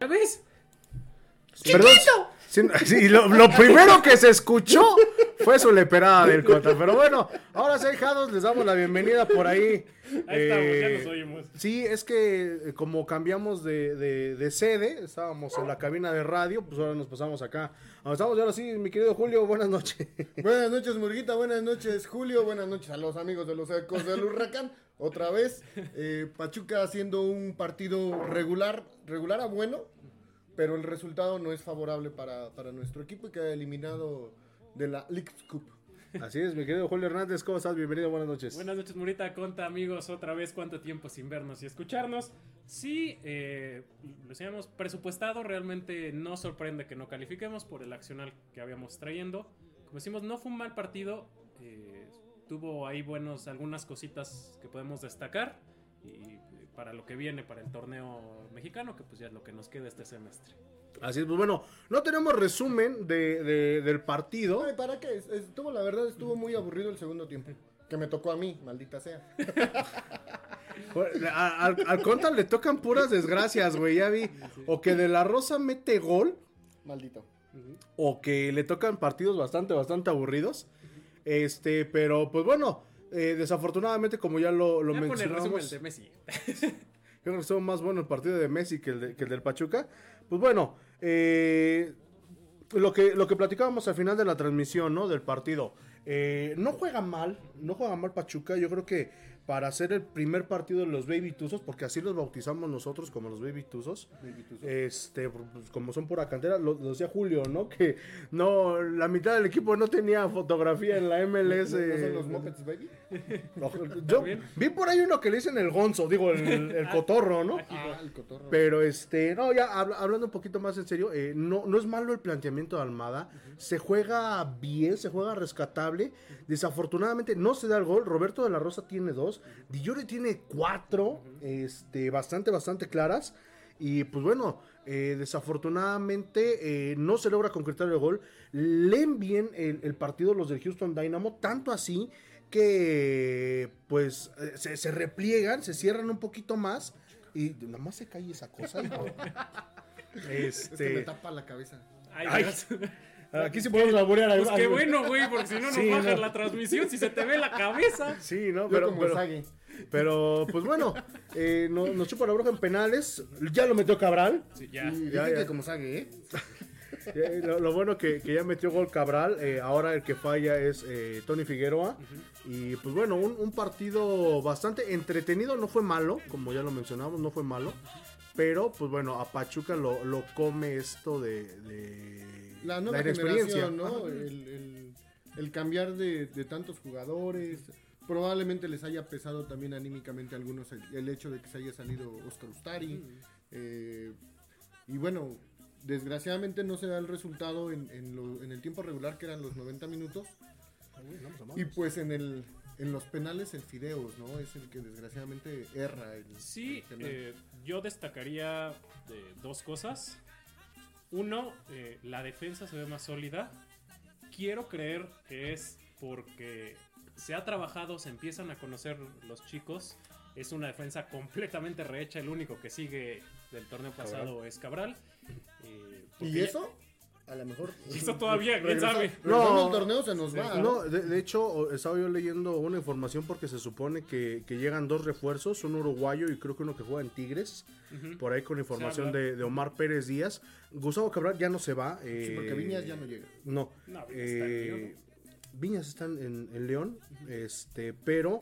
¿Ya ves? Perdón, sí, sí, lo, lo primero que se escuchó fue su leperada del contra. Pero bueno, ahora sí, hijados, les damos la bienvenida por ahí. Ahí estamos, ya Eh, nos oímos. Sí, es que eh, como cambiamos de, de- de sede, estábamos en la cabina de radio, pues ahora nos pasamos acá. Ahora estamos, y ahora sí, mi querido Julio, buenas noches. Buenas noches, Murguita. Buenas noches, Julio. Buenas noches a los amigos de los Ecos del Huracán. Otra vez, eh, Pachuca haciendo un partido regular, regular a bueno, pero el resultado no es favorable para, para nuestro equipo y queda eliminado de la League Cup. Así es, mi querido Julio Hernández, ¿cómo estás? Bienvenido, buenas noches. Buenas noches, Murita, Conta, amigos, otra vez, cuánto tiempo sin vernos y escucharnos. Sí, eh, lo decíamos, presupuestado, realmente no sorprende que no califiquemos por el accional que habíamos trayendo. Como decimos, no fue un mal partido, eh, tuvo ahí buenos, algunas cositas que podemos destacar y eh, para lo que viene, para el torneo mexicano, que pues ya es lo que nos queda este semestre. Así es, pues bueno, no tenemos resumen de, de- del partido. Ay, ¿Para qué? Es- Estuvo, la verdad, estuvo muy aburrido el segundo tiempo. Que me tocó a mí, maldita sea. Al, al contra le tocan puras desgracias, güey, ya vi. O que de la Rosa mete gol, Maldito. o que le tocan partidos bastante, bastante aburridos. Este, pero pues bueno, eh, desafortunadamente, como ya lo, lo Ya mencionamos, de Messi. creo que estuvo más bueno el partido de Messi que el, de- que el del Pachuca. Pues bueno, eh, lo, que, lo que platicábamos al final de la transmisión, ¿no? Del partido. Eh, no juega mal, no juega mal Pachuca. Yo creo que para hacer el primer partido de los Baby Tuzos, porque así los bautizamos nosotros como los Baby Tuzos, este, pues, como son pura cantera, lo, lo decía Julio, ¿no? Que no, la mitad del equipo no tenía fotografía en la MLS. ¿No son los Muppets, baby? No, yo vi por ahí uno que le dicen el gonzo, digo, el, el cotorro, ¿no? Ah, el cotorro. Pero este, no, ya habla- hablando un poquito más en serio, eh, no, no es malo el planteamiento de Almada. Se juega bien, se juega rescatable. Desafortunadamente no se da el gol. Roberto de la Rosa tiene dos. Di Llori tiene cuatro, este, bastante, bastante claras. Y pues bueno, eh, desafortunadamente eh, no se logra concretar el gol. Leen bien el, el partido los del Houston Dynamo, tanto así que pues eh, se, se repliegan, se cierran un poquito más y nada más se cae esa cosa. hijo. Es que me este, tapa la cabeza. Ay, Ay. Dios. aquí sí podemos laborear. Pues qué bueno, güey, porque si no nos Sí, bajan no. la transmisión, si se te ve la cabeza. Sí, no, Yo pero, como pero, Sage. pero, pues bueno, eh, no- nos chupa la bruja en penales. Ya lo metió Cabral. Sí, ya. Y Ya, ya. como Sage, ¿eh? Lo, lo bueno que, que ya metió gol Cabral, eh, ahora el que falla es eh, Tony Figueroa. Y pues bueno, un, un partido bastante entretenido, no fue malo, como ya lo mencionamos, no fue malo. Pero pues bueno, a Pachuca lo, lo come esto de, de La nueva inexperiencia. generación, ¿no? El, el- el cambiar de, de tantos jugadores. Probablemente les haya pesado también anímicamente a algunos el, el hecho de que se haya salido Oscar Ustari. Eh, y bueno, desgraciadamente no se da el resultado en, en lo- en el tiempo regular, que eran los 90 minutos. Y pues en el en los penales el Fideos, ¿no? Es el que desgraciadamente erra. El, Sí, el penal. eh, yo destacaría de dos cosas. Uno, eh, la defensa se ve más sólida. Quiero creer que es porque se ha trabajado, se empiezan a conocer los chicos. Es una defensa completamente rehecha. El único que sigue del torneo pasado es Cabral. Eh, ¿Y ya- eso? A lo mejor. Y eso todavía, quién sabe. No. al torneo se nos va. No, de, de hecho, estaba yo leyendo una información porque se supone que, que llegan dos refuerzos, un uruguayo y creo que uno que juega en Tigres, por ahí con información de, de Omar Pérez Díaz. Gustavo Cabral ya no se va. Sí, eh, porque Viñas ya no llega. No. No, Viñas está en eh, León. Viñas está en, en León, este, pero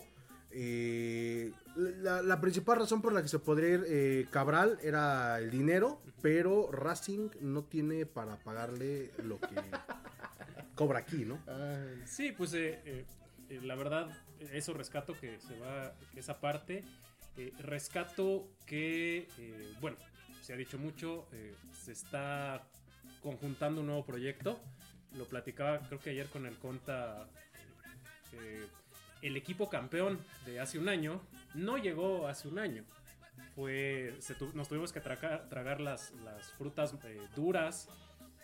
eh, la, la principal razón por la que se podría ir eh, Cabral era el dinero, pero Racing no tiene para pagarle lo que cobra aquí, ¿no? Ay, Sí, pues eh, la verdad, eso rescato que se va, que esa parte. Eh, rescato que, eh, bueno, se ha dicho mucho, eh, se está conjuntando un nuevo proyecto. Lo platicaba creo que ayer con el Conta. El equipo campeón de hace un año no llegó hace un año. Fue, se tu- nos tuvimos que tragar, tragar las, las frutas eh, duras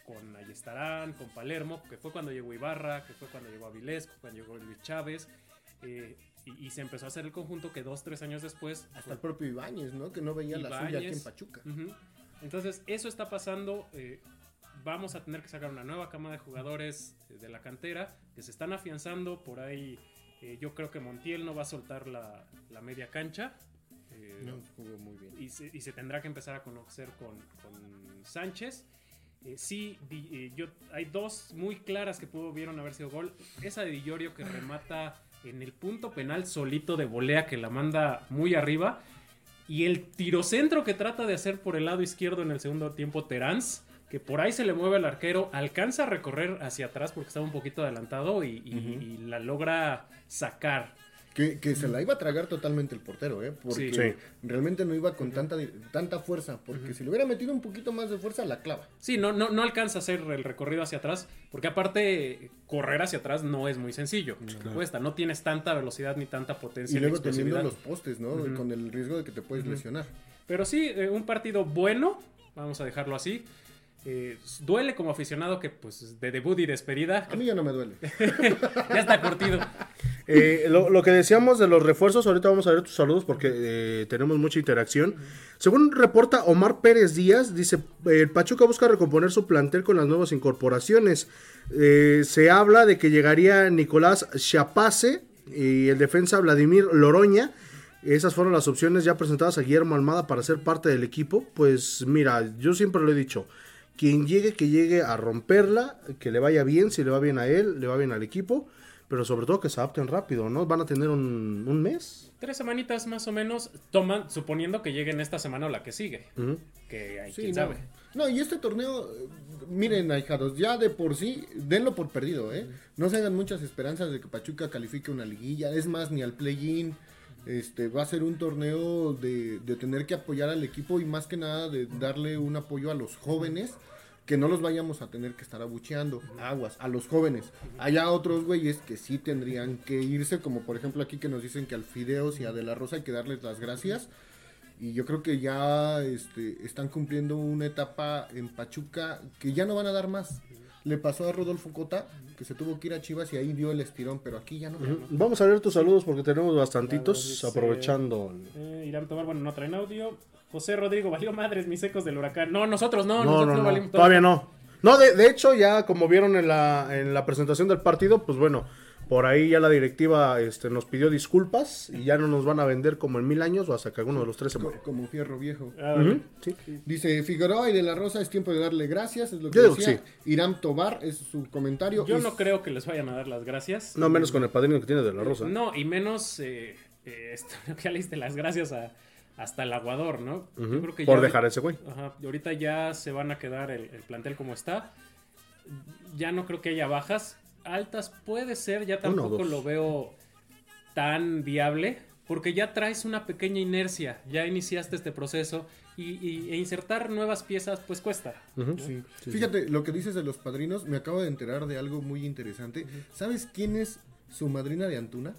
con Ayestarán, con Palermo, que fue cuando llegó Ibarra, que fue cuando llegó Avilés, cuando llegó Luis Chávez. eh, y, y se empezó a hacer el conjunto que dos, tres años después. hasta el propio Ibáñez, ¿no? Que no veía la suya aquí en. Pachuca. Ujú. Entonces, eso está pasando. eh, vamos a tener que sacar una nueva cama de jugadores eh, de la cantera que se están afianzando. Por ahí, eh, yo creo que Montiel no va a soltar la, la media cancha. eh, No, jugó muy bien. y, se, y se tendrá que empezar a conocer con, con Sánchez. Eh, sí, Di- yo, hay dos muy claras que pudieron haber sido gol. Esa de Di Llorio que remata en el punto penal solito de volea que la manda muy arriba. Y el tirocentro que trata de hacer por el lado izquierdo en el segundo tiempo Terans, que por ahí se le mueve al arquero, alcanza a recorrer hacia atrás porque estaba un poquito adelantado y, y- y la logra sacar. Que, que se la iba a tragar totalmente el portero, ¿eh? Porque Sí. Realmente no iba con tanta, tanta fuerza. Porque si le hubiera metido un poquito más de fuerza, la clava. Sí, no, no, no alcanza a hacer el recorrido hacia atrás, porque aparte correr hacia atrás no es muy sencillo. Cuesta, no tienes tanta velocidad ni tanta potencia. Y luego teniendo los postes, ¿no? Con el riesgo de que te puedes lesionar. Pero sí, eh, un partido bueno, vamos a dejarlo así. Eh, duele como aficionado que pues de debut y despedida A mí ya no me duele. ya está curtido. Eh, lo, lo que decíamos de los refuerzos, ahorita vamos a ver tus saludos porque eh, tenemos mucha interacción. Según reporta Omar Pérez Díaz, dice, el Pachuca busca recomponer su plantel con las nuevas incorporaciones. Eh, se habla de que llegaría Nicolás Chapace y el defensa Vladimir Loroña. Esas fueron las opciones ya presentadas a Guillermo Almada para ser parte del equipo. Pues mira, yo siempre lo he dicho, quien llegue, que llegue a romperla, que le vaya bien, si le va bien a él, le va bien al equipo, pero sobre todo que se adapten rápido, ¿no? Van a tener un, un mes. Tres semanitas más o menos, toman, suponiendo que lleguen esta semana o la que sigue. Que hay Sí, quien no. sabe. No, y este torneo, eh, miren, ahijados, ya de por sí, denlo por perdido, ¿eh? No se hagan muchas esperanzas de que Pachuca califique una liguilla, es más, ni al play-in. Este, va a ser un torneo de, tener que apoyar al equipo y más que nada de darle un apoyo a los jóvenes, que no los vayamos a tener que estar abucheando, aguas, a los jóvenes. Hay otros güeyes que sí tendrían que irse, como por ejemplo aquí que nos dicen que al Fideos y a De La Rosa hay que darles las gracias. Y yo creo que ya este, están cumpliendo una etapa en Pachuca que ya no van a dar más. Le pasó a Rodolfo Cota, que se tuvo que ir a Chivas y ahí dio el estirón, pero aquí ya no. Vamos a ver tus saludos porque tenemos Claro, bastantitos, dice- aprovechando. Eh, Irán Tobar, bueno, no traen audio. José Rodrigo, valió madres mis ecos del huracán. No, nosotros no, No, nosotros no, no, no, valimos todavía no. No, de, de hecho, ya como vieron en la, en la presentación del partido, pues bueno, por ahí ya la directiva este, nos pidió disculpas y ya no nos van a vender como en mil años o hasta que alguno de los tres se muere. Como fierro viejo. Ah, sí. Dice Figueroa y de la Rosa, es tiempo de darle gracias, es lo que Yo digo decía. que Irán Tobar es su comentario. Yo Y no creo que les vayan a dar las gracias. No menos con el padrino que tiene de la Rosa. No, y menos, eh, eh, esto, que ya le diste las gracias a, hasta el aguador, ¿no? Yo creo que Por ya- dejar a ese güey. Ajá, y ahorita ya se van a quedar el, el plantel como está. Ya no creo que haya bajas. Altas puede ser, ya tampoco lo veo tan viable. Porque ya traes una pequeña inercia, ya iniciaste este proceso y, y- e insertar nuevas piezas pues cuesta. Ujú. Sí. Sí, Fíjate, lo que dices de los padrinos, me acabo de enterar de algo muy interesante. ¿Sabes quién es su madrina de Antuna?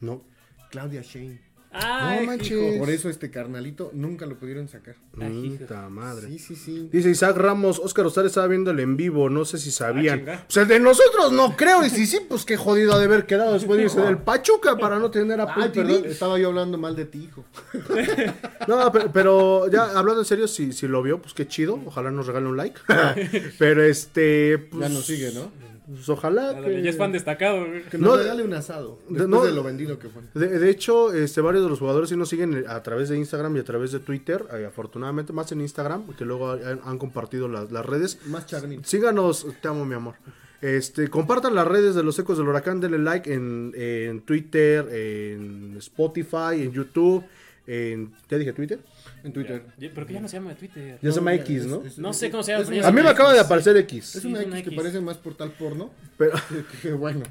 No. Claudia Shane. Ay, No manches. hijo. Por eso este carnalito nunca lo pudieron sacar. Ay, Puta madre. Sí, sí, sí. Dice Isaac Ramos, Oscar Ostar estaba viendo el en vivo, no sé si sabían. Ah, pues el de nosotros no creo, y si sí, pues qué jodido ha de haber quedado después de irse del Pachuca para no tener Apple Ay, perdón, estaba yo hablando mal de ti, hijo. No, pero, pero ya hablando en serio, si, si lo vio, pues qué chido. Ojalá nos regale un like. pero este. Pues, Ya nos sigue, ¿no? Pues, ojalá. Que- Ya es fan destacado. güey. Que nos No, regale un asado. de- Después no. de lo vendido que fue. De, de hecho, este, varios de los jugadores sí nos siguen a través de Instagram y a través de Twitter. eh, afortunadamente, más en Instagram, que luego han, han compartido las, las redes. Más charnito. Síganos, te amo, mi amor. Este, compartan las redes de los ecos del huracán, denle like en, en Twitter, en Spotify, en YouTube, en. ¿Ya dije Twitter? En Twitter. Ya, Pero que ya no se llama Twitter. Ya se llama X, ¿no? es- No sé cómo se llama, A mí me acaba de aparecer X. Es una es una X que parece más portal porno. Pero Que bueno.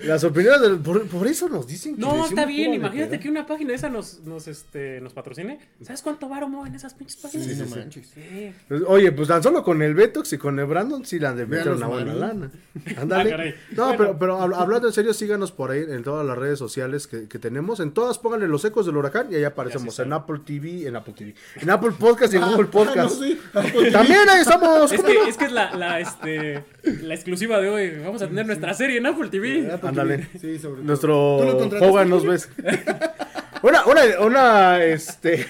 Las opiniones del. Por, por eso nos dicen que No, está bien, imagínate que una página de esa nos, nos, este, nos patrocine. ¿Sabes cuánto varo mueven esas pinches páginas? Sí, sí, no sí. manches. Sí. Oye, pues tan solo con el Betox y con el Brandon sí le han de meter una buena lana. Ándale. Ah, no, Bueno. pero, pero hab- hablando en serio, síganos por ahí en todas las redes sociales que, que tenemos. En todas pónganle los ecos del huracán y ahí aparecemos en Apple TV, en Apple TV, en Apple Podcast y en Google Ah, no, Podcast. sí. También ahí estamos. Es ¿cómo que, no? es que es la, la, este, la exclusiva de hoy. Vamos a tener nuestra serie en Apple TV. Ándale. Sí, sobre. Nuestro ¿Tú lo contrataste, Hogan nos ves. una, una, una, este.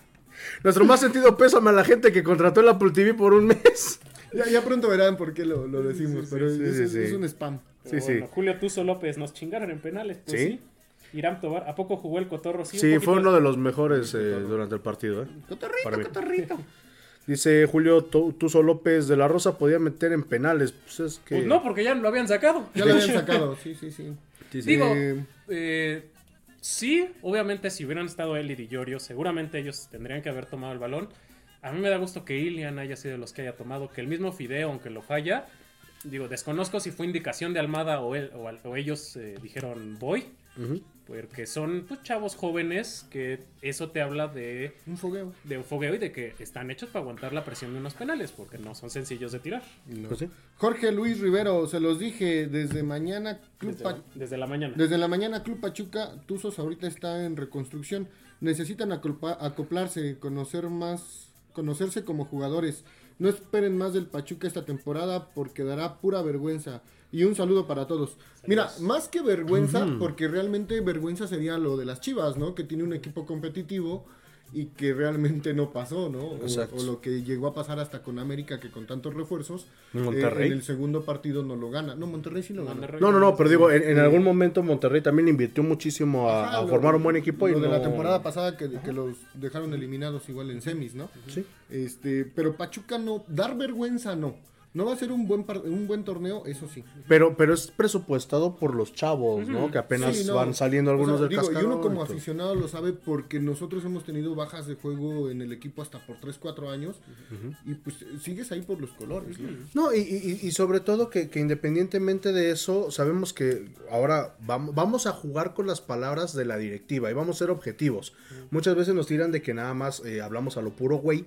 Nuestro más sentido pésame a la gente que contrató el Apple TV por un mes. Ya, ya pronto verán por qué lo, lo decimos, pero sí, es, sí, es- sí. es un spam. Pero Sí, sí. bueno, Julio Tuzo López nos chingaron en penales. Pues Sí. sí. Irán Tobar, ¿a poco jugó el cotorro? Sí, fue uno de los mejores eh, durante el partido. ¿eh? Cotorrito, cotorrito. Dice Julio Tu- Tuzo López de la Rosa podía meter en penales. Pues es que. Pues no, porque ya lo habían sacado. Ya lo habían sacado, sí, sí, sí. Sí, sí. Digo, Eh, eh, sí, obviamente si hubieran estado él y Di Llorio, seguramente ellos tendrían que haber tomado el balón. A mí me da gusto que Ilian haya sido de los que haya tomado, que el mismo Fideo, aunque lo falla, digo, desconozco si fue indicación de Almada o, él, o, al- o ellos eh, dijeron voy, Ujú. Porque son pues, chavos jóvenes que eso te habla de, un fogueo. de un fogueo y de que están hechos para aguantar la presión de unos penales, porque no son sencillos de tirar No. Pues sí. Jorge Luis Rivero, se los dije desde mañana, Club desde, Pa- la, desde la mañana. desde la mañana Club Pachuca, Tuzos ahorita está en reconstrucción. Necesitan acoplarse, conocer más, conocerse como jugadores. No esperen más del Pachuca esta temporada porque dará pura vergüenza. Y un saludo para todos. Mira, más que vergüenza, porque realmente vergüenza sería lo de las Chivas, ¿no? Que tiene un equipo competitivo y que realmente no pasó, ¿no? O, lo que llegó a pasar hasta con América, que con tantos refuerzos, eh, en el segundo partido no lo gana. No, Monterrey sí lo gana. No, no, no, pero digo, en, en algún momento Monterrey también invirtió muchísimo a, Ajá, a lo- formar un buen equipo y lo de no- la temporada pasada que, que los dejaron eliminados igual en semis, ¿no? Sí. Este, pero Pachuca no, dar vergüenza no. No va a ser un buen par- un buen torneo, eso sí. Pero, pero es presupuestado por los chavos, ¿no? Que apenas Sí, no. van saliendo O algunos sea, del digo, y cascarón. uno como y aficionado lo sabe porque nosotros hemos tenido bajas de juego en el equipo hasta por 3, 4 años y pues sigues ahí por los colores, ¿no? No, y, y- y sobre todo que, que independientemente de eso, sabemos que ahora vamos, vamos a jugar con las palabras de la directiva y vamos a ser objetivos. Muchas veces nos tiran de que nada más eh, hablamos a lo puro güey,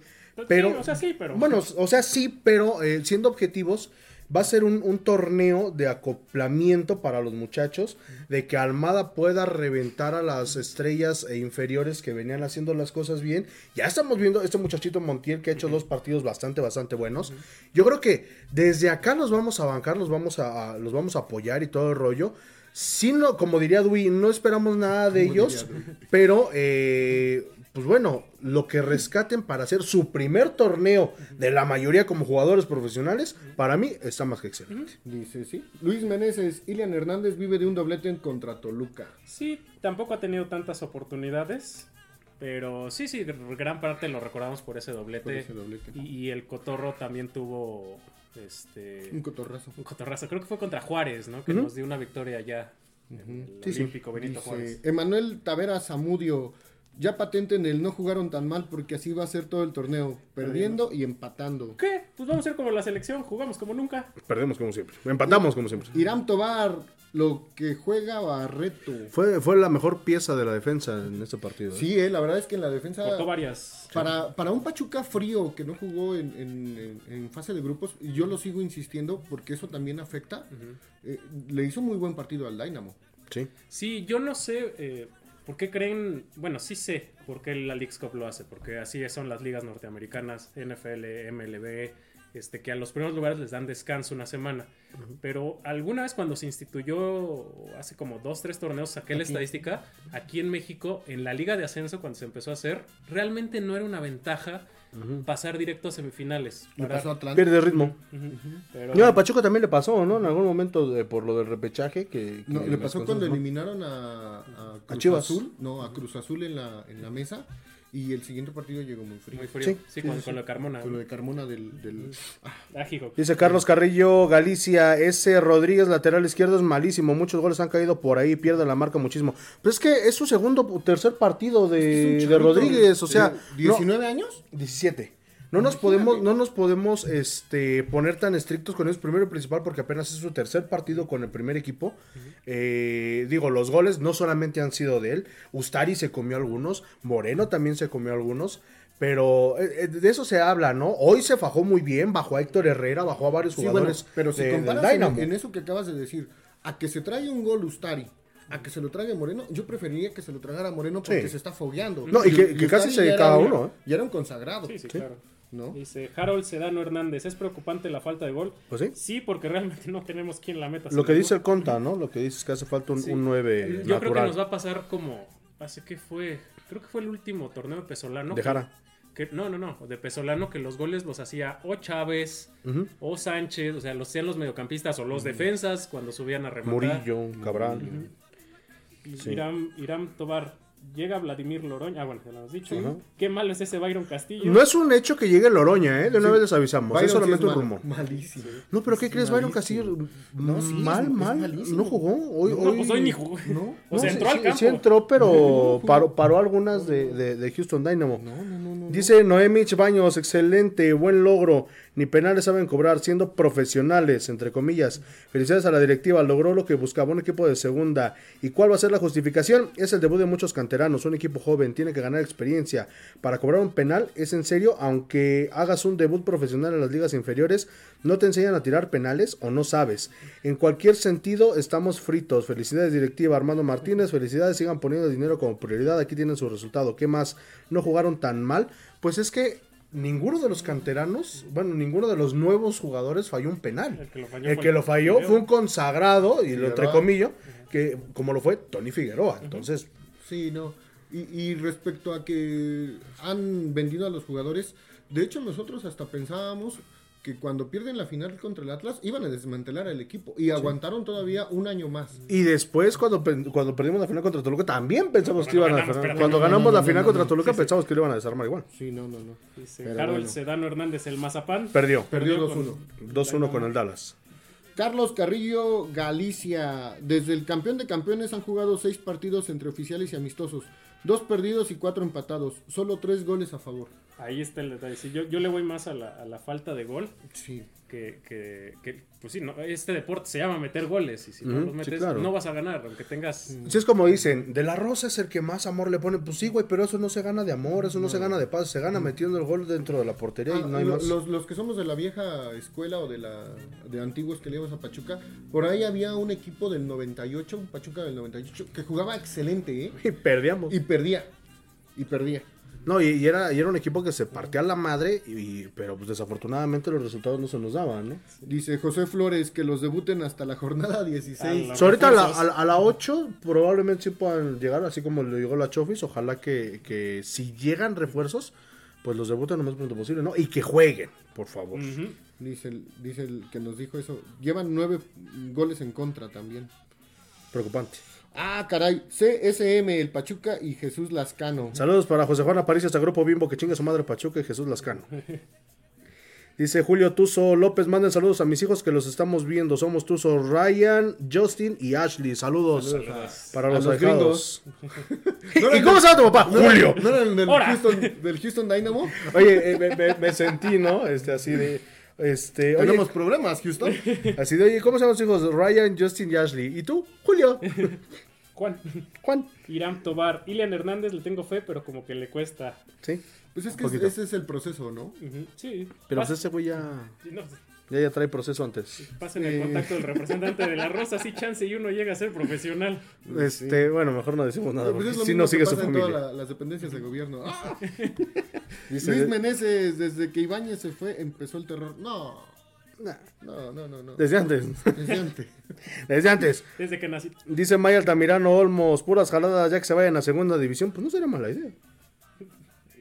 pero... sí, o sea, sí, pero. Bueno, o sea, sí, pero eh, siendo objetivos, va a ser un, un torneo de acoplamiento para los muchachos, de que Almada pueda reventar a las estrellas e inferiores que venían haciendo las cosas bien. Ya estamos viendo este muchachito Montiel que ha hecho dos partidos bastante, bastante buenos. Yo creo que desde acá los vamos a bancar, los vamos a, a- los vamos a apoyar y todo el rollo. Si no, como diría Dewey, no esperamos nada de ellos, pero eh, pues bueno, lo que rescaten para hacer su primer torneo de la mayoría como jugadores profesionales, para mí está más que excelente. Dice, sí. Luis Meneses, Ilian Hernández vive de un doblete en contra Toluca. Sí, tampoco ha tenido tantas oportunidades. Pero sí, sí, gran parte lo recordamos por ese doblete. Por ese doblete. Y, y el Cotorro también tuvo este Un cotorrazo. un cotorrazo. Creo que fue contra Juárez, ¿no? Que nos dio una victoria allá. En el Sí, sí. Olímpico Benito Juárez. Emanuel Taveras Zamudio, ya patenten el no jugaron tan mal porque así va a ser todo el torneo, perdiendo y empatando. ¿Qué? Pues vamos a ser como la selección, jugamos como nunca. Perdemos como siempre, empatamos como siempre. Irán Tobar, lo que juega Barreto. Fue, fue la mejor pieza de la defensa en este partido. ¿eh? Sí, eh, la verdad es que en la defensa, Cortó varias. para, para un Pachuca frío que no jugó en, en- en- en fase de grupos, y yo lo sigo insistiendo porque eso también afecta, eh, le hizo muy buen partido al Dynamo. Sí. Sí, yo no sé eh, por qué creen, bueno, sí sé por qué la Leagues Cup lo hace, porque así son las ligas norteamericanas, NFL, MLB, este, que a los primeros lugares les dan descanso una semana. Pero alguna vez cuando se instituyó, hace como dos, tres torneos, saqué la estadística, aquí en México, en la liga de ascenso, cuando se empezó a hacer, realmente no era una ventaja pasar directo a semifinales. Para- pasó a Atlanta. Pierde ritmo. Pero- Y a Pachuca también le pasó, ¿no? En algún momento de- por lo del repechaje que... No, le pasó cosas cuando no- eliminaron a, a Cruz Chivas. Azul, no, a Cruz Azul en la, en la mesa y el siguiente partido llegó muy frío. Muy frío. Sí, Sí, sí, con, sí, con lo de Carmona. Con lo de Carmona del... del- ah, Ágico. Dice Carlos Carrillo, Galicia, ese Rodríguez lateral izquierdo es malísimo, muchos goles han caído por ahí, pierde la marca muchísimo. Pero es que es su segundo o tercer partido de, Rodríguez, o sea, de no- 19 años. 17. No nos podemos, no nos podemos este, poner tan estrictos con eso, primero y principal, porque apenas es su tercer partido con el primer equipo. Eh, digo, los goles no solamente han sido de él, Ustari se comió algunos, Moreno también se comió algunos, pero eh, eh, de eso se habla, ¿no? Hoy se fajó muy bien, bajó a Héctor Herrera, bajó a varios Sí, bueno, jugadores pero si de- del comparas en, eso que acabas de decir, a que se traiga un gol Ustari, a que se lo trague Moreno, yo preferiría que se lo tragara Moreno porque Sí. se está fogueando. No, y que- que casi se cada uno, ¿eh? Ya era un consagrado, Sí, sí, claro. ¿No? Dice Harold Sedano Hernández, ¿es preocupante la falta de gol? Pues sí. Sí, porque realmente no tenemos quien la meta. Lo que dice gol. el Conta, ¿no? Lo que dice es que hace falta un, Sí. un 9 Yo creo que nos va a pasar como, hace que fue, creo que fue el último torneo de Pesolano. De Jara. que, no, no, no, de Pesolano que los goles los hacía o Chávez o Sánchez, o sea, los sean los mediocampistas o los defensas cuando subían a rematar. Murillo, Cabral. Y Sí. Irán, Irán Tobar, llega Vladimir Loroña, ah bueno, ya lo hemos dicho. Ajá. Qué malo es ese Byron Castillo. No es un hecho que llegue Loroña, ¿eh? De una Sí. vez les avisamos. Byron es sí solamente un rumor. Malísimo. No, pero ¿qué Sí, crees, Byron malísimo. Castillo? No, sí, mal, mal. No jugó. Hoy, no, hoy... pues hoy ni jugó. No. O sea, entró sí, al campo. Sí entró, pero paró, paró algunas de, de- de Houston Dynamo. No, no, no, no. Dice Noemich Baños, excelente, buen logro. Ni penales saben cobrar, siendo profesionales, entre comillas. Felicidades a la directiva, logró lo que buscaba un equipo de segunda. ¿Y cuál va a ser la justificación? Es el debut de muchos canteranos, un equipo joven, tiene que ganar experiencia. Para cobrar un penal, es en serio, aunque hagas un debut profesional en las ligas inferiores, no te enseñan a tirar penales o no sabes. En cualquier sentido, estamos fritos. Felicidades, directiva Armando Martínez. Felicidades, sigan poniendo dinero como prioridad. Aquí tienen su resultado. ¿Qué más? ¿No jugaron tan mal? Pues es que ninguno de los canteranos, bueno, ninguno de los nuevos jugadores falló un penal. El que lo falló El fue que el lo falló Figueroa. fue un consagrado, y lo entrecomillo, que como lo fue Tony Figueroa. Entonces, Sí, no. Y, y respecto a que han vendido a los jugadores, de hecho nosotros hasta pensábamos que cuando pierden la final contra el Atlas iban a desmantelar el equipo y aguantaron todavía un año más. y después cuando, cuando perdimos la final contra Toluca, también pensamos que iban a... espérate, Cuando no, ganamos no, la final contra. Toluca pensamos que lo iban a desarmar igual. Sí, no, no, no. Dice Pero Harold bueno. Sedano Hernández, el Mazapán. Perdió. Perdió con- 2-1. 2-1 con el Dallas. Carlos Carrillo, Galicia. Desde el campeón de campeones han jugado seis partidos entre oficiales y amistosos. Dos perdidos y cuatro empatados. Solo tres goles a favor. Ahí está el detalle. Sí, yo, yo le voy más a la, a la falta de gol Sí. que, que, que, pues sí, no, este deporte se llama meter goles y si no los sí, metes claro. no vas a ganar, aunque tengas... Si es como dicen, de la Rosa es el que más amor le pone. Pues sí, güey, pero eso no se gana de amor, eso no, se gana de paz, se gana metiendo el gol dentro de la portería y Ah, no hay lo- más. los, los que somos de la vieja escuela o de la de antiguos que le íbamos a Pachuca, por ahí había un equipo del 98, un Pachuca del 98, que jugaba excelente, ¿eh? Y perdíamos. Y perdía. Y perdía. No, y, y era, y era un equipo que se partía a la madre, y, pero pues desafortunadamente los resultados no se nos daban, ¿no? Dice José Flores que los debuten hasta la jornada 16. A la- So, ahorita a la, a, la- a la 8 probablemente sí puedan llegar, así como le llegó la Chofis. Ojalá que, que si llegan refuerzos, pues los debuten lo más pronto posible, ¿no? Y que jueguen, por favor. Dice, el, dice el que nos dijo eso. Llevan nueve goles en contra también. Preocupante. Ah, caray. CSM, el Pachuca y Jesús Lascano. Saludos para José Juan Aparicio, hasta Grupo Bimbo, que chingue su madre Pachuca y Jesús Lascano. Dice Julio Tuzo López, manden saludos a mis hijos que los estamos viendo. Somos Tuzo, Ryan, Justin y Ashley. Saludos, Saludos para a los, los ¿Y cómo el- se llama tu papá? ¿No era- Julio. ¿No era el del. Houston, del Houston Dynamo? Oye, eh, me, me- me sentí, ¿no? Este, así de. Este, oye, Tenemos problemas, Houston. así de, oye, ¿cómo se llaman hijos? Ryan, Justin y Ashley. ¿Y tú? Julio. Juan, Juan. Irán Tobar, Ilian Hernández le tengo fe, pero como que le cuesta. Sí. Pues es que ese es el proceso, ¿no? Sí. Pero pues ese güey ya, no, ya, ya trae proceso antes. pasen el contacto del representante de la Rosa, sí chance y uno llega a ser profesional. Este, bueno, mejor no decimos nada. Pues porque es lo si no sigue su pasa en familia. todas la- las dependencias de gobierno. ¡Ah! Dice, Luis Meneses, desde que Ibáñez se fue, empezó el terror. No, Nah, no, no, no. no. desde antes. Desde antes. Desde antes. Desde que nací. Dice Maya Altamirano Olmos, puras jaladas ya que se vayan a segunda división. Pues no sería mala idea.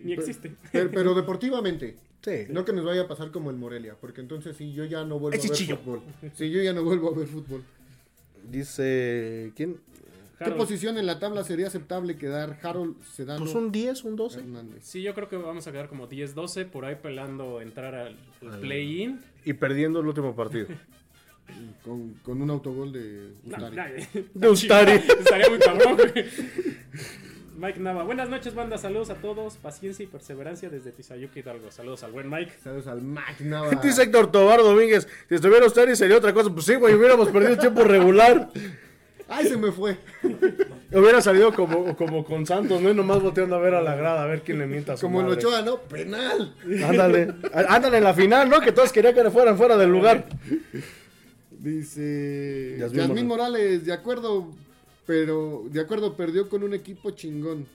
Ni existe. Pero, pero deportivamente. Sí. No que nos vaya a pasar como el Morelia, porque entonces sí, yo ya no vuelvo Es a ver chichillo. fútbol. Sí, yo ya no vuelvo a ver fútbol. Dice, ¿quién? ¿Qué Harold. posición en la tabla sería aceptable quedar Harold Sedano Pues un 10, un 12. Hernández? Sí, yo creo que vamos a quedar como 10-12, por ahí pelando entrar al, al play-in. Y perdiendo el último partido. Con, con un autogol de No, Ustari. De Ustari. Estaría muy cabrón, güey. Mike Nava. Buenas noches, banda. Saludos a todos. Paciencia y perseverancia desde Tizayuca Hidalgo. Saludos al buen Mike. Saludos al Mac Nava. Dice Héctor Tobar Domínguez, si estuviera usted y sería otra cosa. Pues sí, güey, hubiéramos perdido tiempo regular. ¡Ay, se me fue! Hubiera salido como, como con Santos, ¿no? Y nomás volteando a ver a la grada, a ver quién le mienta a su Como el madre. Ochoa, ¿no? ¡Penal! Ándale, ándale en la final, ¿no? Que todos querían que fueran fuera del lugar. Dice Yasmín Yasmín Morales, de acuerdo, pero de acuerdo, perdió con un equipo chingón.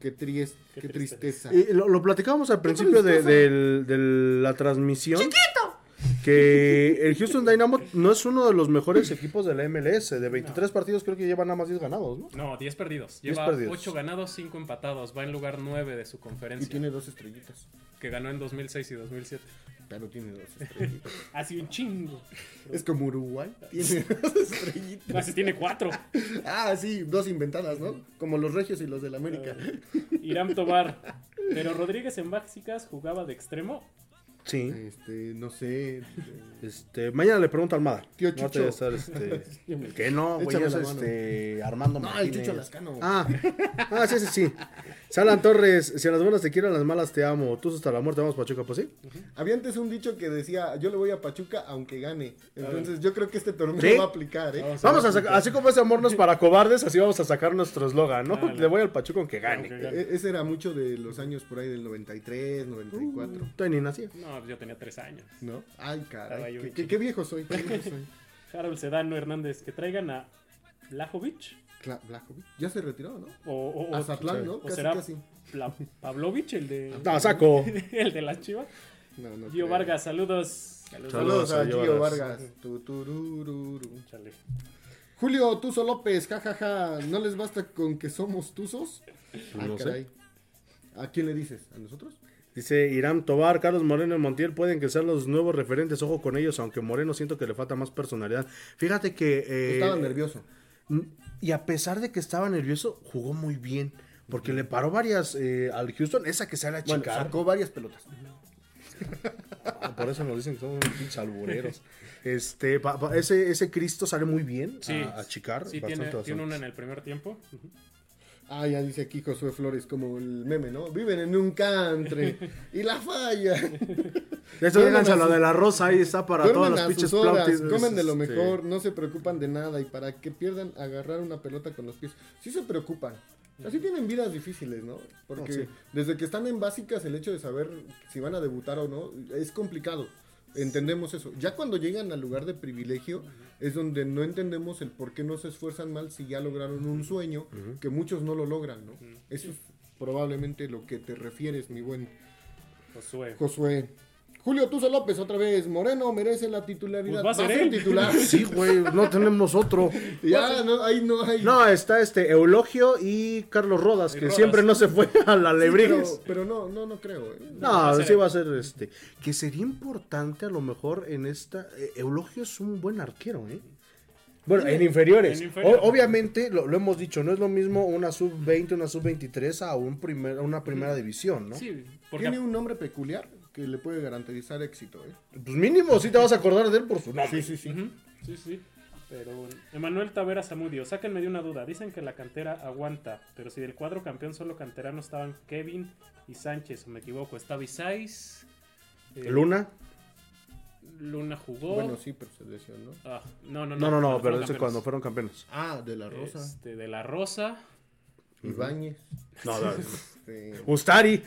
Qué, tries- Qué qué tristeza. Y lo, lo platicábamos al principio de, la transmisión. que el Houston Dynamo no es uno de los mejores equipos de la MLS. De 23 partidos creo que lleva nada más 10 ganados, ¿no? No, 10 perdidos. 10 Lleva perdidos. 8 ganados, 5 empatados. Va en lugar 9 de su Y conferencia. tiene dos estrellitas. Que ganó en 2006 y 2007. Pero tiene dos estrellitas. Así un chingo. es como Uruguay. Tiene dos estrellitas. Tiene 4. Ah, sí, dos inventadas, ¿no? Como los regios y los del América. Irán Tobar. Pero Rodríguez en básicas jugaba de extremo. Sí. Este, no sé. Este, mañana le pregunto a Almada. Tío No te Chucho. voy a estar, este, que no, güey, es este, Armando No, el. Chucho Lascano. Ah, ah, sí, sí, sí. Salan Torres, si a las buenas te quiero, a las malas te amo. Tú hasta la muerte vamos, Pachuca, pues sí. Había antes un dicho que decía, yo le voy a Pachuca aunque gane. Entonces yo creo que este torneo ¿Sí? va a aplicar, ¿eh? Vamos Vamos a sacar, así como ese amor no es para cobardes, así vamos a sacar nuestro eslogan, ¿no? Dale. Le voy al Pachuca aunque gane. Aunque gane. E- Ese era mucho de los años por ahí del 93, 94, Todavía ni nací. No, pues yo tenía 3 años. ¿no? Ay, caray. ¿Qué, qué- qué viejo soy? qué viejo soy. Harold Sedano Hernández. Que traigan a Blajovic. Cla- Blajovic. Ya se retiró, ¿no? O, o, o- Azatlán, ¿no? o Casi, será casi. Pla- Pavlovich, el de, No, saco. el de las chivas. No, no Gio creo. Vargas, saludos. Saludos. Saludos a Gio Gio Vargas. Tu. Julio Tuzo López, jajaja. ¿No les basta con que somos tuzos? Ah, No sé. caray. ¿A quién le dices? ¿A nosotros? Dice Irán Tobar, Carlos Moreno y Montiel pueden que sean los nuevos referentes, ojo con ellos, aunque Moreno siento que le falta más personalidad. Fíjate que... eh, Estaba nervioso. Y a pesar de que estaba nervioso, jugó muy bien. Porque le paró varias eh, al Houston, esa que sale a Bueno, chicar. sacó varias pelotas. Ah, Por eso nos dicen que somos pinches albureros. Este, pa- pa- ese, ese Cristo sale muy bien Sí, a, a chicar. Sí, bastante, tiene, tiene una en el primer tiempo. Ah, ya dice aquí Josué Flores, como el meme, ¿no? Viven en un country y la falla. Duermen díganse a lo de la rosa, ahí está para los a pinches horas, comen de lo mejor, no se preocupan de nada y para que pierdan agarrar una pelota con los pies. Sí se preocupan. Así tienen vidas difíciles, ¿no? Porque Oh, sí. desde que están en básicas el hecho de saber si van a debutar o no es complicado. Entendemos eso. Ya cuando llegan al lugar de privilegio es donde no entendemos el por qué no se esfuerzan mal si ya lograron un sueño que muchos no lo logran, ¿no? Eso es probablemente lo que te refieres, mi buen Josué. Josué. Julio Tuzo López, otra vez. Moreno merece la titularidad. Pues va a ser él. titular. Sí, güey, no tenemos otro. ya, no, ahí no hay. No, está este Eulogio y Carlos Rodas, Y que Rodas. siempre no se fue a la Sí, Lebrigues. pero, pero no, no, no creo. ¿eh? No, va sí va a ser este. Que sería importante a lo mejor en esta. eh, Eulogio es un buen arquero, ¿eh? Bueno, en inferiores. En inferior. O- obviamente, lo, lo hemos dicho, no es lo mismo una sub-20, una sub-23 a un primer, una primera división, ¿no? Sí, porque Tiene un nombre peculiar que le puede garantizar éxito. ¿eh? Pues mínimo, sí te vas a acordar de él por su nombre. Sí, sí, sí. Sí, sí. Pero Emanuel Taveras Zamudio, sáquenme de una duda. Dicen que la cantera aguanta, pero si del cuadro campeón solo canteranos estaban Kevin y Sánchez, o me equivoco, estaba Isais. eh, Luna. Luna jugó. Bueno, sí, pero se lesionó. Ah, no, no, No, no, no, cuando pero fueron ese campeones. cuando fueron campeones. Ah, de la Rosa. Este, de la Rosa. Ibáñez. No, no. Este, Ustari,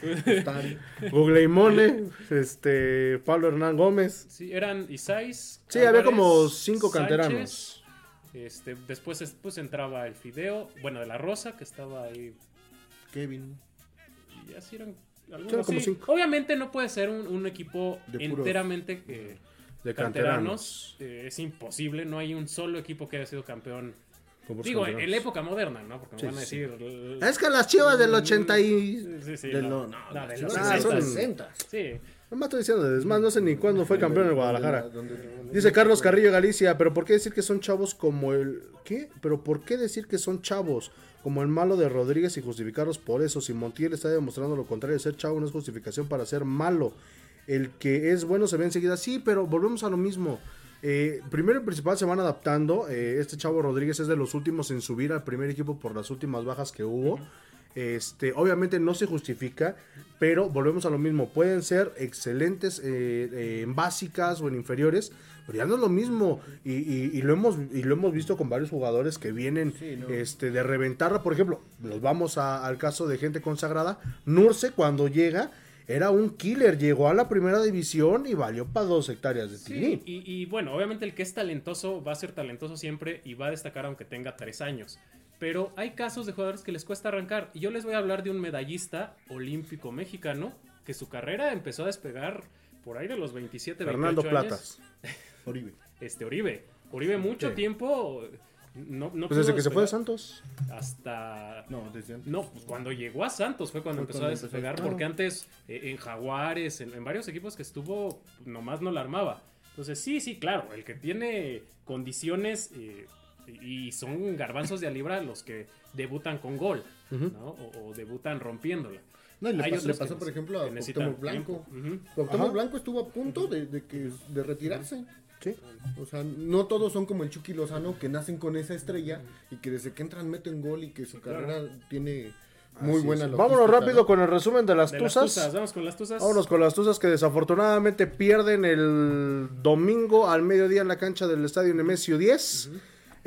Tari. Gugleimone, este, Pablo Hernán Gómez. Sí, eran Isais. Sí, había como cinco Sánchez, canteranos. Este, después pues, entraba el Fideo, bueno, de la Rosa, que estaba ahí Kevin. Y así eran Eran algunos. como sí. cinco. Obviamente no puede ser un, un equipo De puros- enteramente eh, De canteranos. eh, es imposible, no hay un solo equipo que haya sido campeón. Digo, en la época moderna, ¿no? Porque me Sí, van a decir. el- Es que las chivas del 80 y... Sí, sí, sí, De no, lo- no, no, de los Chivas Ah, de son- los 60. 60. Sí. No me estoy diciendo, es más, no sé ni cuándo fue campeón en Guadalajara. Dice Carlos Carrillo Galicia, pero ¿por qué decir que son chavos como el... ¿Qué? ¿Pero por qué decir que son chavos como el malo de Rodríguez y justificarlos por eso? Si Montiel está demostrando lo contrario, ser chavo no es justificación para ser malo. El que es bueno se ve enseguida. Sí, pero volvemos a lo mismo. Eh, primero y principal se van adaptando. Eh, este chavo Rodríguez es de los últimos en subir al primer equipo por las últimas bajas que hubo. Este, obviamente no se justifica, pero volvemos a lo mismo. Pueden ser excelentes eh, eh, en básicas o en inferiores, pero ya no es lo mismo. Y, y- y lo, hemos, y lo hemos visto con varios jugadores que vienen Sí, no. este, de reventarla. Por ejemplo, nos vamos a- al caso de gente consagrada. Nurse, cuando llega, era un killer. Llegó a la primera división y valió para dos hectáreas de Sí, y, y bueno, obviamente el que es talentoso va a ser talentoso siempre y va a destacar aunque tenga tres años. Pero hay casos de jugadores que les cuesta arrancar. Y yo les voy a hablar de un medallista olímpico mexicano que su carrera empezó a despegar por ahí de los 27, Fernando 28 años. Platas. Oribe. Este, Oribe. Oribe mucho Sí. tiempo. No, no Pues desde que se fue de Santos. Hasta. No, desde antes. No, pues cuando llegó a Santos fue cuando Fue empezó cuando a despegar, claro. porque antes eh, en Jaguares, en, en varios equipos que estuvo, nomás no la armaba. Entonces, sí, sí, claro, el que tiene condiciones eh, y son garbanzos de a libra los que debutan con gol. ¿no? O, o debutan rompiéndola. No, y le, pas- le pasó, por ejemplo, a Cuauhtémoc Blanco. Cuauhtémoc Ajá. Blanco estuvo a punto de, de que, de retirarse. Sí. O sea, no todos son como el Chucky Lozano que nacen con esa estrella y que desde que entran meten gol y que su Claro. carrera tiene muy Así buena es. logística, Vámonos rápido ¿no? con el resumen de las De las tuzas. vamos con las tuzas. Vámonos con las tuzas que desafortunadamente pierden el domingo al mediodía en la cancha del estadio Nemesio 10.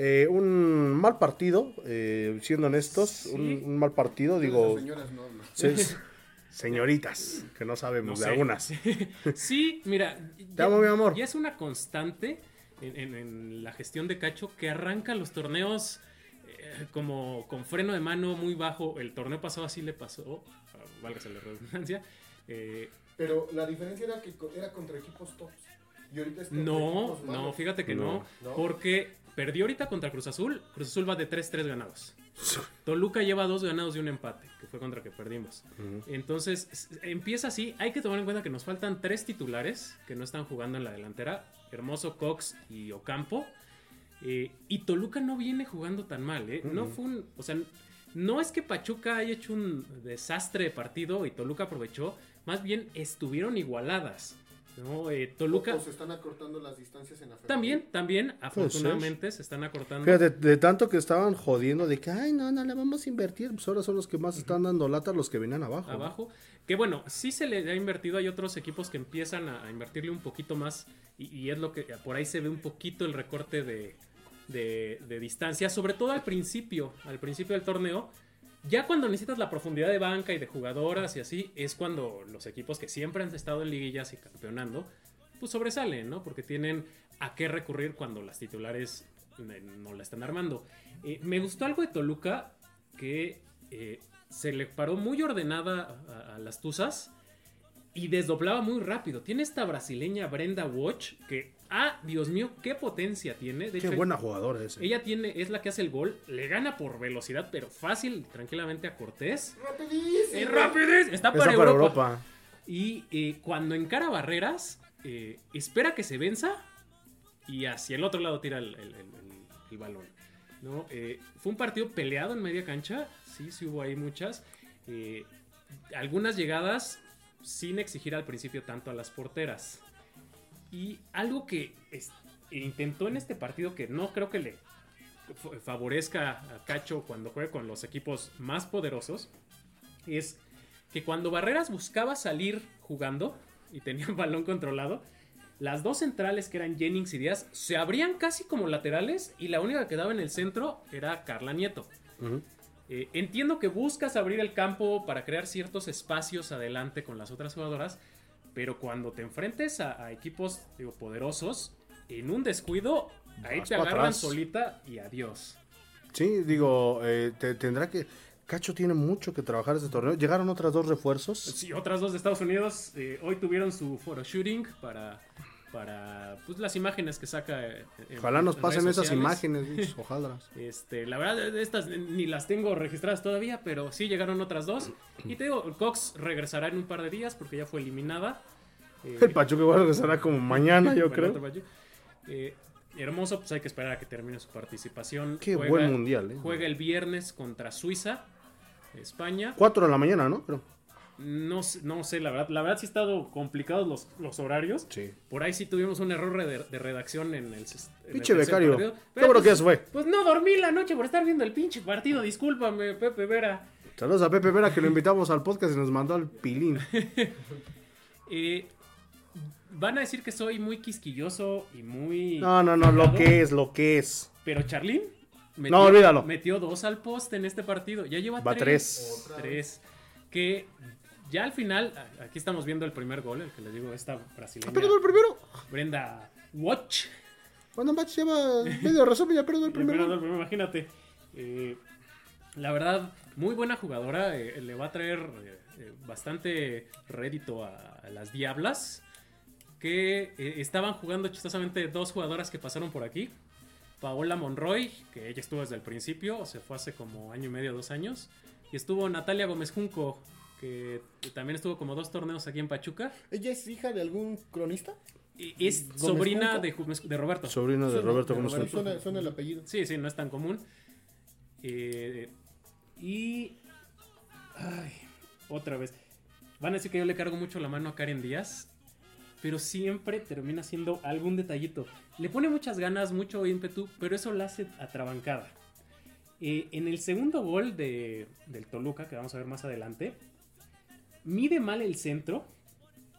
Eh, un mal partido, eh, siendo honestos, Sí. un, un mal partido, Las digo, señoras no se- señoritas, que no sabemos No de sé. algunas. Sí, mira. Te amo, mi amor. Ya es una constante en, en- en la gestión de Cacho que arranca los torneos eh, como con freno de mano muy bajo. El torneo pasado así le pasó, ah, válgase la redundancia. eh, Pero la diferencia era que era contra equipos tops. Y ahorita es no, no, fíjate que no, No. porque perdió ahorita contra Cruz Azul. Cruz Azul va de 3-3 ganados. Toluca lleva dos ganados y un empate, que fue contra que perdimos. Entonces, empieza así. Hay que tomar en cuenta que nos faltan tres titulares que no están jugando en la delantera: Hermoso, Cox y Ocampo. Eh, y Toluca no viene jugando tan mal, ¿eh? No fue un. O sea, no es que Pachuca haya hecho un desastre de partido y Toluca aprovechó. Más bien estuvieron igualadas. ¿No? Eh, Toluca. O se están acortando las distancias en la También, también, afortunadamente, se están acortando. Fíjate, de tanto que estaban jodiendo de que, ay, no, no le vamos a invertir, pues ahora son los que más están dando lata los que venían abajo. ¿no? abajo. Que bueno, sí se le ha invertido. Hay otros equipos que empiezan a, a invertirle un poquito más. Y, y es lo que por ahí se ve un poquito el recorte de, de- de distancia. Sobre todo al principio. Al principio del torneo. Ya cuando necesitas la profundidad de banca y de jugadoras y así, es cuando los equipos que siempre han estado en liguillas y campeonando, pues sobresalen, ¿no? Porque tienen a qué recurrir cuando las titulares eh, no la están armando. Eh, me gustó algo de Toluca que eh, se le paró muy ordenada a, las Tuzas y desdoblaba muy rápido. Tiene esta brasileña Brenda Watch que, ah, Dios mío, qué potencia tiene. De Qué hecho, buena jugadora esa. ella tiene, es la que hace el gol, le gana por velocidad, pero fácil, tranquilamente a Cortés. ¡Rapidísimo! ¡Es rapidez! Está para, para Europa. Europa. Y eh, cuando encara barreras, eh, espera que se venza y hacia el otro lado tira el, el- el- el- el balón. ¿no? Eh, fue un partido peleado en media cancha, sí, sí hubo ahí muchas. Eh, algunas llegadas sin exigir al principio tanto a las porteras. Y algo que es- intentó en este partido que no creo que le favorezca a Cacho cuando juegue con los equipos más poderosos es que cuando Barreras buscaba salir jugando y tenía el balón controlado, las dos centrales que eran Jennings y Díaz se abrían casi como laterales y la única que quedaba en el centro era Carla Nieto. Eh, entiendo que buscas abrir el campo para crear ciertos espacios adelante con las otras jugadoras, pero cuando te enfrentes a, a equipos digo, poderosos, en un descuido, ahí Vas te agarran atrás. solita y adiós. Sí, digo, eh, te- tendrá que. Cacho tiene mucho que trabajar este torneo. Llegaron otras dos refuerzos. Sí, otras dos de Estados Unidos eh, hoy tuvieron su photoshooting para, para pues, las imágenes que saca. eh, en- Ojalá nos en pasen esas imágenes, ojalá. Este, la verdad, estas ni las tengo registradas todavía, pero sí llegaron otras dos. Y te digo, Cox regresará en un par de días porque ya fue eliminada. Eh, El Pachuca igual regresará como mañana, yo creo. Eh, hermoso, pues hay que esperar a que termine su participación. Qué buen mundial, eh. Juega el viernes contra Suiza, España. Cuatro de la mañana, ¿no? Creo. No, sé- no sé, la verdad, la verdad sí ha estado complicados los, los horarios. Sí. Por ahí sí tuvimos un error de, de redacción en el, en Pinche becario. partido. Pero, que pues, ya se fue. Pues no dormí la noche por estar viendo el pinche partido, discúlpame, Pepe Vera. Saludos a Pepe Vera que lo invitamos al podcast y nos mandó al pilín. Eh, van a decir que soy muy quisquilloso y muy... No, no, no, lo que es, lo que es. Pero Charlín No, olvídalo. metió dos al poste en este partido. Ya lleva Va tres. Tres. Que ya al final, aquí estamos viendo el primer gol, el que les digo, esta brasileña. Perdido el primero. Brenda Watch. Cuando Match lleva medio resumen, ya perdió el primero, imagínate. Eh, la verdad, muy buena jugadora. eh, le va a traer eh, bastante rédito a, a las Diablas. que estaban jugando chistosamente dos jugadoras que pasaron por aquí. Paola Monroy, que ella estuvo desde el principio, se fue hace como año y medio, dos años. Y estuvo Natalia Gómez Junco, que también estuvo como dos torneos aquí en Pachuca. ¿Ella es hija de algún cronista? Y es Gómez sobrina de, Roberto. Sobrino de Suena- Roberto de Gómez Roberto, Junco. Suena, suena el apellido. Sí, sí, no es tan común. Eh, y. Ay, otra vez. Van a decir que yo le cargo mucho la mano a Karen Díaz. Pero siempre termina siendo algún detallito. Le pone muchas ganas, mucho ímpetu, pero eso la hace atrabancada. Eh, en el segundo gol de, del Toluca, que vamos a ver más adelante, mide mal el centro.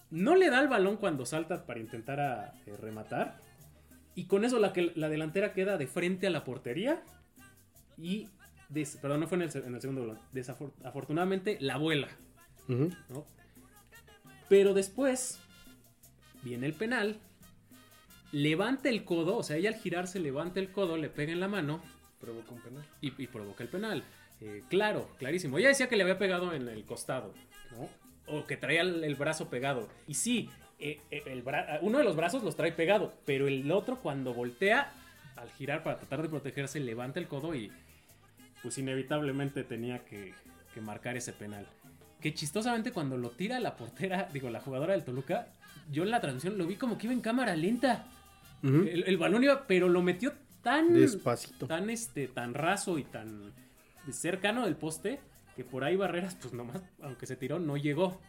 No le da el balón cuando salta para intentar a, eh, rematar. Y con eso la, que, la delantera queda de frente a la portería. Y. des- perdón, no fue en el, se- en el segundo gol. Desafor- afortunadamente la vuela. Pero después. Viene el penal. Levanta el codo. O sea, ella al girarse levanta el codo, le pega en la mano. Provoca un penal. Y, y provoca el penal. Eh, claro, clarísimo. Ella decía que le había pegado en el costado, ¿no? O que traía el, el brazo pegado. Y sí, eh, eh, el bra- uno de los brazos los trae pegado, pero el otro cuando voltea, al girar para tratar de protegerse, levanta el codo y pues inevitablemente tenía que, que marcar ese penal. Que chistosamente cuando lo tira la portera, digo, la jugadora del Toluca, yo en la transmisión lo vi como que iba en cámara lenta. El, el balón iba, pero lo metió tan Despacito. tan este tan raso y tan cercano del poste que por ahí barreras pues nomás aunque se tiró no llegó.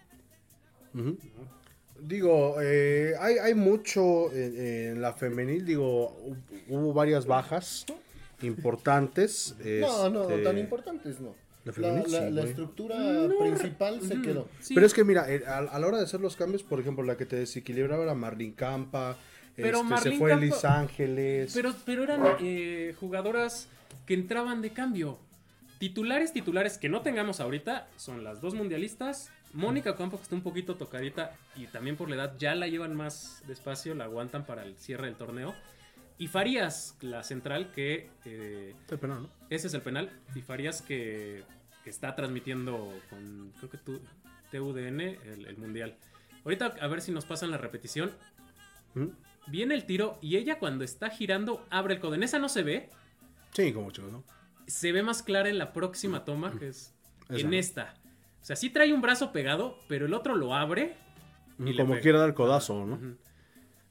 Digo, eh, hay, hay mucho en, en la femenil, digo, hu- hubo varias bajas importantes. No, no, este, tan importantes no. La La, femenil la- sí, la güey. estructura No, principal se quedó. sí. Pero es que mira, eh, a, a la hora de hacer los cambios, por ejemplo, la que te desequilibraba era Marlin Campa, Pero este, Marlene se fue Campa- Liz Ángeles. pero pero eran eh, jugadoras que entraban de cambio titulares titulares que no tengamos ahorita son las dos mundialistas Mónica Campo que está un poquito tocadita y también por la edad ya la llevan más despacio la aguantan para el cierre del torneo y Farías la central que eh, Está penal, ¿no? Ese es el penal. Y Farías que, que está transmitiendo con, creo que tu, TUDN el, el mundial. Ahorita a ver si nos pasan la repetición. Ujú. Viene el tiro y ella cuando está girando abre el codo. En esa no se ve. Sí, como chicos, ¿no? Se ve más clara en la próxima toma, que es Esa, en esta. O sea, sí trae un brazo pegado, pero el otro lo abre. y Como pega. quiera dar codazo, ¿no?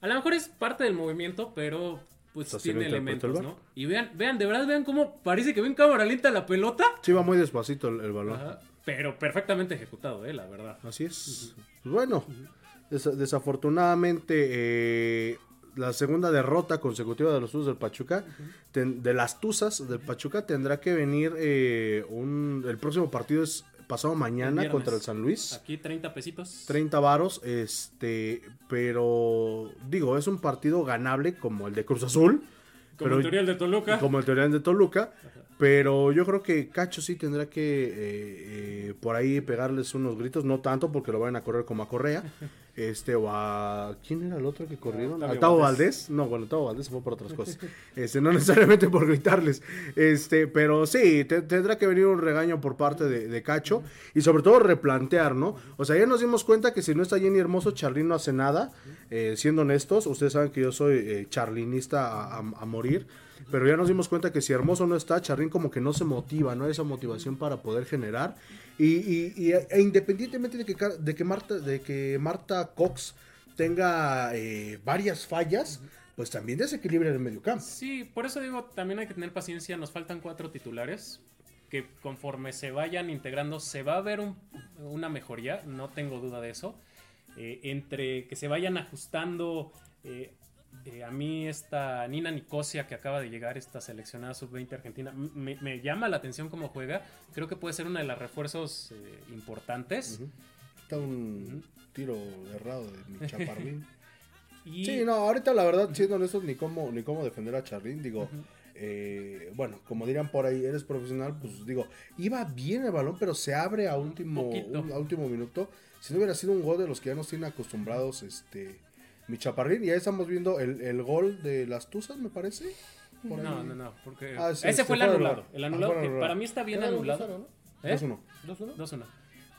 A lo mejor es parte del movimiento, pero pues así tiene el elementos. ¿no? Y vean, vean, de verdad, vean cómo parece que ven cámara lenta la pelota. Sí, va muy despacito el, el balón. Ajá, Pero perfectamente ejecutado, eh, la verdad. Así es. Pues bueno, des- desafortunadamente eh, la segunda derrota consecutiva de los Tuzos del Pachuca, ten- de las Tuzas del Pachuca, tendrá que venir eh, un, el próximo partido es pasado mañana contra el San Luis. Aquí 30 pesitos. 30 varos, este, pero digo, es un partido ganable como el de Cruz Azul, Como pero- el tutorial de Toluca. como el Teorían de Toluca, pero yo creo que Cacho sí tendrá que eh, eh, por ahí pegarles unos gritos, no tanto porque lo vayan a correr como a Correa, este o a ¿quién era el otro que corrieron? Octavio ¿A Tavo Valdés. No, bueno, Tavo Valdés se fue por otras cosas. Este, no necesariamente por gritarles. Este, pero sí, te- tendrá que venir un regaño por parte de, de Cacho y sobre todo replantear, ¿no? O sea, ya nos dimos cuenta que si no está Jenny Hermoso, Charlín no hace nada. Eh, siendo honestos, ustedes saben que yo soy eh, charlinista a, a- a morir. Pero ya nos dimos cuenta que si Hermoso no está, Charlín como que no se motiva, no hay esa motivación para poder generar. Y, e independientemente de que, de que Marta, de que Marta Cox tenga eh, varias fallas, pues también desequilibra el mediocampo. Sí, por eso digo, también hay que tener paciencia. Nos faltan cuatro titulares que conforme se vayan integrando se va a ver un- una mejoría, no tengo duda de eso. Eh, entre que se vayan ajustando, eh, eh, a mí esta Nina Nicosia que acaba de llegar, esta seleccionada sub-20 argentina, me, me llama la atención cómo juega. Creo que puede ser una de las refuerzos eh, importantes. Está un tiro errado de mi chaparrín. Y Sí, no, ahorita la verdad, siendo honestos, ni cómo, ni cómo defender a Charlín. Digo, eh, bueno, como dirían por ahí, eres profesional, pues digo, iba bien el balón, pero se abre a último, un- a último minuto. Si no hubiera sido un gol de los que ya nos tienen acostumbrados, este, mi chaparrín, y ahí estamos viendo el, el gol de las Tuzas, me parece. No, no, no, porque Ah, sí, ese se fue el anulado. anulado. El Ah, anulado que para mí está bien anulado. 2-0, ¿no? ¿Eh? 2-1. 2-1. 2-1.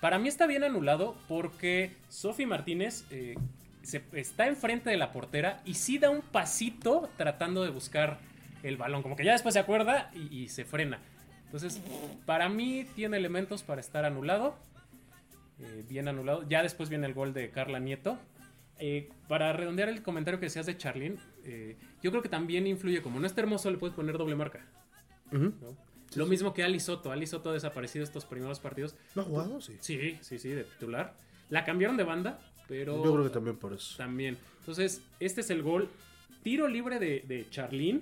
Para mí está bien anulado porque Sofi Martínez, eh, se, está enfrente de la portera y sí da un pasito tratando de buscar el balón. Como que ya después se acuerda y, y se frena. Entonces, para mí tiene elementos para estar anulado. Eh, bien anulado. Ya después viene el gol de Carla Nieto. Eh, para redondear el comentario que decías de Charlene, eh, yo creo que también influye. Como no está hermoso, le puedes poner doble marca. Lo mismo que Ali Soto. Ali Soto ha desaparecido estos primeros partidos. ¿No ha jugado? Sí. Sí, sí, sí, de titular. La cambiaron de banda, pero Yo creo que también por eso. también. Entonces, este es el gol. Tiro libre de, de Charlene.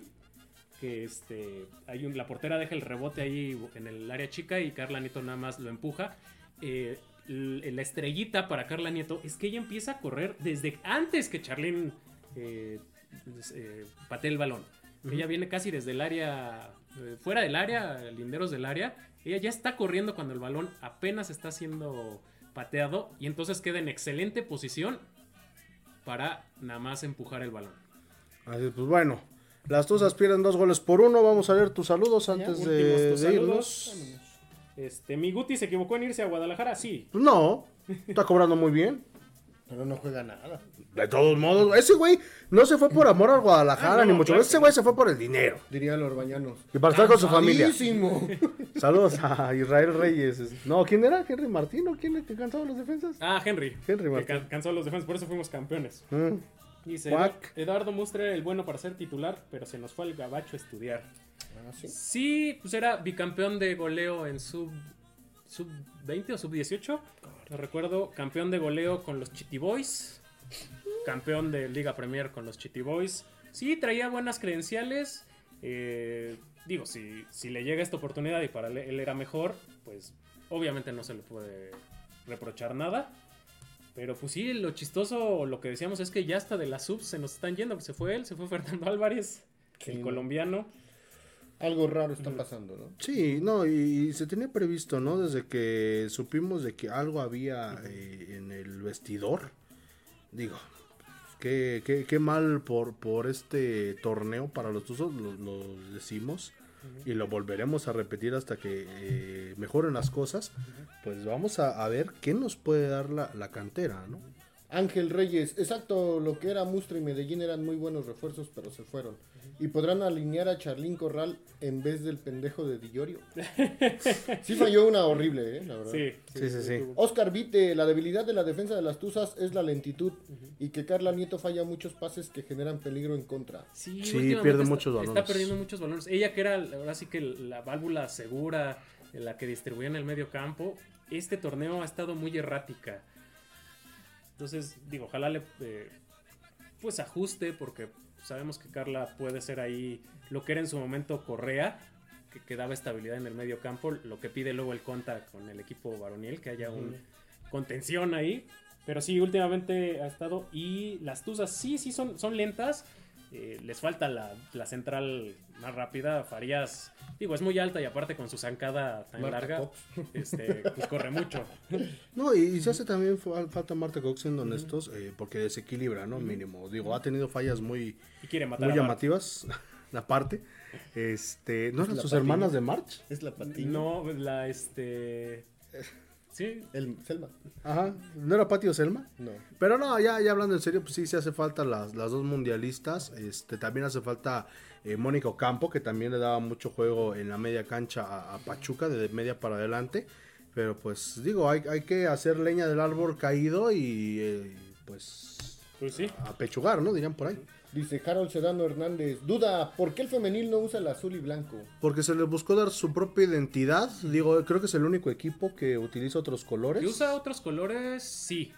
Que este. Hay un, la portera deja el rebote ahí en el área chica y Carla Nieto nada más lo empuja. Eh, la estrellita para Carla Nieto es que ella empieza a correr desde antes que Charlene eh, pues, eh, patee el balón. Ella viene casi desde el área, eh, fuera del área, linderos del área. Ella ya está corriendo cuando el balón apenas está siendo pateado y entonces queda en excelente posición para nada más empujar el balón. Así, pues bueno. Las Tuzas pierden dos goles por uno. Vamos a ver tus saludos antes de, tus de saludos. irnos. Este, mi Guti se equivocó en irse a Guadalajara, sí. No, está cobrando muy bien. Pero no juega nada. De todos modos, ese güey no se fue por amor al Guadalajara, Ah, no, ni mucho claro menos. Ese que güey se fue por el dinero. Diría los bañanos. Y para estar con su familia. Saludos a Israel Reyes. No, ¿quién era? ¿Henry Martín o quién que cantaba los defensas? Ah, Henry. Henry que Martín. can- cansó a los defensas, por eso fuimos campeones. Mm. Dice. Eduardo Mustre era el bueno para ser titular, pero se nos fue al gabacho a estudiar. Ah, sí. Sí, pues era bicampeón de goleo en sub, sub 20 o sub 18. Lo recuerdo, campeón de goleo con los Chitty Boys. Campeón de Liga Premier con los Chitty Boys. Sí, traía buenas credenciales. eh, digo, si, si le llega esta oportunidad y para él, era mejor, pues obviamente no se le puede reprochar nada. Pero pues sí, lo chistoso, lo que decíamos es que ya hasta de las subs se nos están yendo. Se fue él, se fue Fernando Álvarez, Sí, el ¿no? colombiano. Algo raro está pasando, ¿no? Sí, no, y, se tenía previsto, ¿no? Desde que supimos de que algo había eh, en el vestidor. Digo, qué, qué, qué mal por, por este torneo para los Tuzos, lo, lo decimos. Y lo volveremos a repetir hasta que eh, mejoren las cosas. Pues vamos a, a ver qué nos puede dar la, la cantera, ¿no? Ángel Reyes, exacto, lo que era Mustra y Medellín eran muy buenos refuerzos, pero se fueron. Y podrán alinear a Charlín Corral en vez del pendejo de Dillorio. Sí falló una horrible, ¿eh? La verdad. Sí, Sí, sí, sí. Oscar Vite, la debilidad de la defensa de las Tuzas es la lentitud y que Carla Nieto falla muchos pases que generan peligro en contra. Sí, Sí, pierde está- muchos balones. Está perdiendo muchos balones. Ella que era ahora sí que la válvula segura, la que distribuía en el medio campo, este torneo ha estado muy errática. Entonces, digo, ojalá le eh, pues ajuste porque sabemos que Carla puede ser ahí lo que era en su momento Correa, que, que daba estabilidad en el medio campo, lo que pide luego el Conta con el equipo varonil, que haya un contención ahí. Pero sí, últimamente ha estado. Y las Tuzas sí, sí son, son lentas. Eh, les falta la, la central más rápida. Farías, digo, es muy alta y aparte con su zancada tan Marta larga, Cox. este, pues corre mucho. No, y, y se hace también fa- falta Marta Cox siendo honestos, eh, porque desequilibra, ¿no? Mínimo. Digo, ha tenido fallas muy, Y quiere matar muy llamativas, aparte. Este, ¿no Es eran sus hermanas de March? Es la patilla. No, la este. Sí, El Selma. Ajá, ¿no era Patio Selma? No. Pero no, ya, ya hablando en serio, pues sí, se hace falta las, las dos mundialistas. Este, también hace falta eh, Mónica Ocampo, que también le daba mucho juego en la media cancha a, a Pachuca, de media para adelante. Pero pues digo, hay, hay que hacer leña del árbol caído y eh, pues sí. apechugar, ¿no? Dirían por ahí. Dice Harold Sedano Hernández. Duda, ¿por qué el femenil no usa el azul y blanco? Porque se les buscó dar su propia identidad. Digo, creo que es el único equipo que utiliza otros colores. ¿Y usa otros colores? Sí.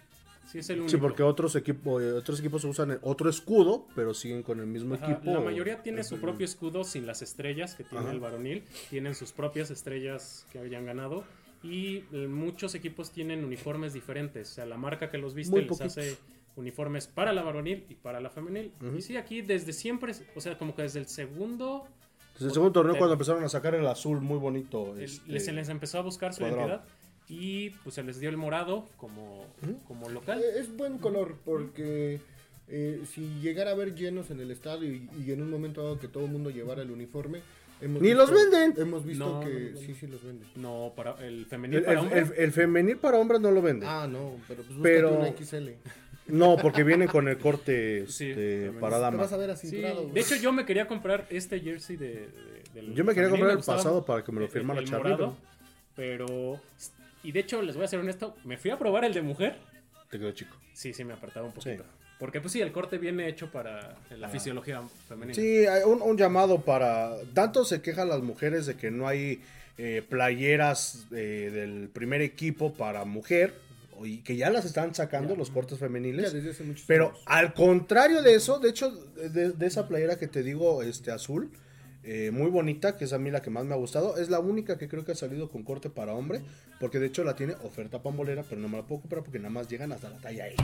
Sí, es el único. Sí, porque otros equipos, otros equipos usan otro escudo, pero siguen con el mismo Ajá, equipo. La mayoría tiene su propio escudo sin las estrellas que tiene Ajá. el varonil. Tienen sus propias estrellas que hayan ganado. Y eh, muchos equipos tienen uniformes diferentes. O sea, la marca que los viste Muy les poquitos. hace uniformes para la varonil y para la femenil. Y sí, aquí desde siempre, o sea, como que desde el segundo, Desde el segundo torneo Te- cuando empezaron a sacar el azul muy bonito. el- este, se les empezó a buscar su cuadrado. identidad. Y pues se les dio el morado como, como local. Eh, Es buen color porque eh, si llegara a haber llenos en el estadio y, y en un momento dado que todo el mundo llevara el uniforme... hemos ¡Ni los venden! Hemos visto No, que no los sí, sí los venden. No, para el femenil el, para el- hombres. el- el femenil para hombres no lo vende. Ah, no, pero pues Pero- una XL. No, porque viene con el corte Sí, este, para Te dama. vas a ver Sí, acinturado. de hecho, yo me quería comprar este jersey de. de- del Yo me quería comprar el pasado para que me lo firmara Charlie, Pero. Y de hecho, les voy a ser honesto, me fui a probar el de mujer. Te quedó chico. Sí, sí, me apretaba un poquito. Sí. Porque, pues sí, el corte viene hecho para la fisiología femenina. Sí, hay un, un llamado para... Tanto se quejan las mujeres de que no hay eh, playeras eh, del primer equipo para mujer y que ya las están sacando Ya. los cortes femeniles. desde hace muchos Pero años. al contrario de eso, de hecho, de, de esa playera que te digo, este azul, eh, muy bonita, que es a mí la que más me ha gustado, es la única que creo que ha salido con corte para hombre, porque de hecho la tiene oferta pambolera, pero no me la puedo comprar porque nada más llegan hasta la talla L.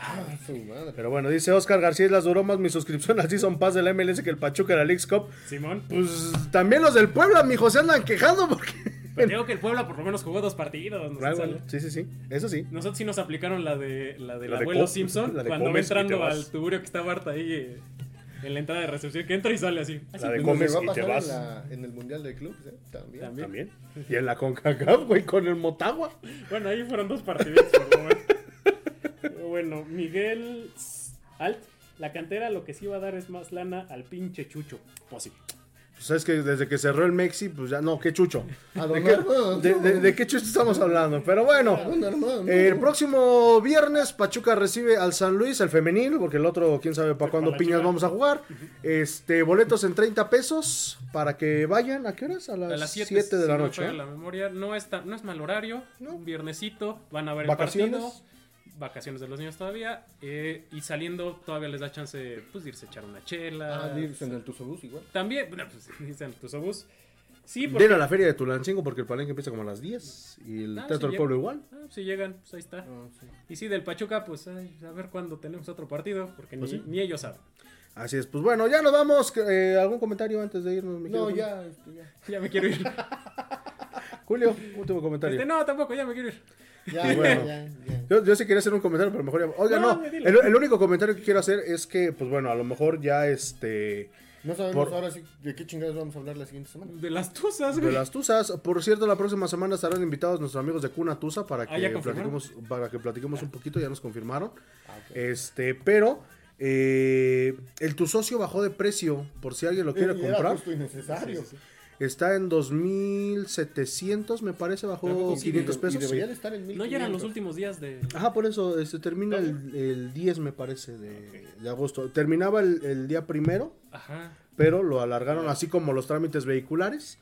Ah, su madre. Pero bueno, dice Oscar García las bromas, mi suscripción al Season Pass de la MLS que el Pachuca de la Cup. Simón. Pues también los del Puebla, mijo, se andan quejando porque... Pero digo que el Puebla por lo menos jugó dos partidos. no Ah, bueno, sí, sí, sí, eso sí. Nosotros sí nos aplicaron la de la del La de abuelo Simpson la de cuando va entrando al tuburio que está Barta ahí eh, en la entrada de recepción, que entra y sale así. Así, La de comes y te vas. En, la- en el Mundial de Clubs, ¿eh? También. También. También. Y en la CONCACAF, güey, con el Motagua. Bueno, ahí fueron dos partidos por lo menos. Pero bueno, Miguel Alt, la cantera lo que sí va a dar es más lana al pinche Chucho. Pues sí. Pues sabes que desde que cerró el Mexi, pues ya, no, qué chucho. ¿De qué, de, de- de qué chucho estamos hablando? Pero bueno, el próximo viernes Pachuca recibe al San Luis, el femenil, porque el otro, quién sabe para cuándo piñas vamos a jugar. Este, boletos en 30 pesos para que vayan, ¿a qué horas? A A las, las 7, 7 de la si noche. ¿eh? la memoria no es, tan- no es mal horario, No. un viernesito, van a ver ¿Vacaciones? el partido. Vacaciones de los niños todavía. eh, y saliendo todavía les da chance pues, de irse a echar una chela. Ah, de irse en el Tuzobús igual. También, bueno, pues dicen tus obús. Sí, Den porque a la feria de Tulancingo porque el palenque empieza como a las 10 y el Ah, Teatro sí, del. Pueblo igual. ah, si llegan, pues ahí está. Ah, sí. Y sí, del Pachuca, pues ay, a ver cuándo tenemos otro partido, porque Pues ni, sí. ni ellos saben. Así es, pues bueno, ya nos vamos. eh, ¿Algún comentario antes de irnos? No, ya, este, ya. Ya me quiero ir. Julio, último comentario. Este, no, tampoco, ya me quiero ir. Ya, Y bueno. ya, ya. Yo, yo sí quería hacer un comentario, pero mejor ya. Oiga, No, el, el único comentario que quiero hacer es que, pues bueno, a lo mejor ya este. No sabemos Por- ahora sí de qué chingados vamos a hablar la siguiente semana. De las tuzas, De güey. las Tuzas. Por cierto, la próxima semana estarán invitados nuestros amigos de Cuna Tusa para Ah, que ¿ya confirmaron? platiquemos, para que platiquemos un poquito, ya nos confirmaron. Ah. Este, pero eh, el tu socio bajó de precio, por si alguien lo quiere Y era comprar. justo y necesario. Sí, sí, sí. Está en 2700, me parece, bajó Creo que sí, 500 Y pesos. debería sí. de estar en No, ya eran los 1500. últimos días de. Ajá, por eso este, termina el, el 10, me parece, de, de agosto. Terminaba el, el día primero, Ajá. pero lo alargaron así como los trámites vehiculares.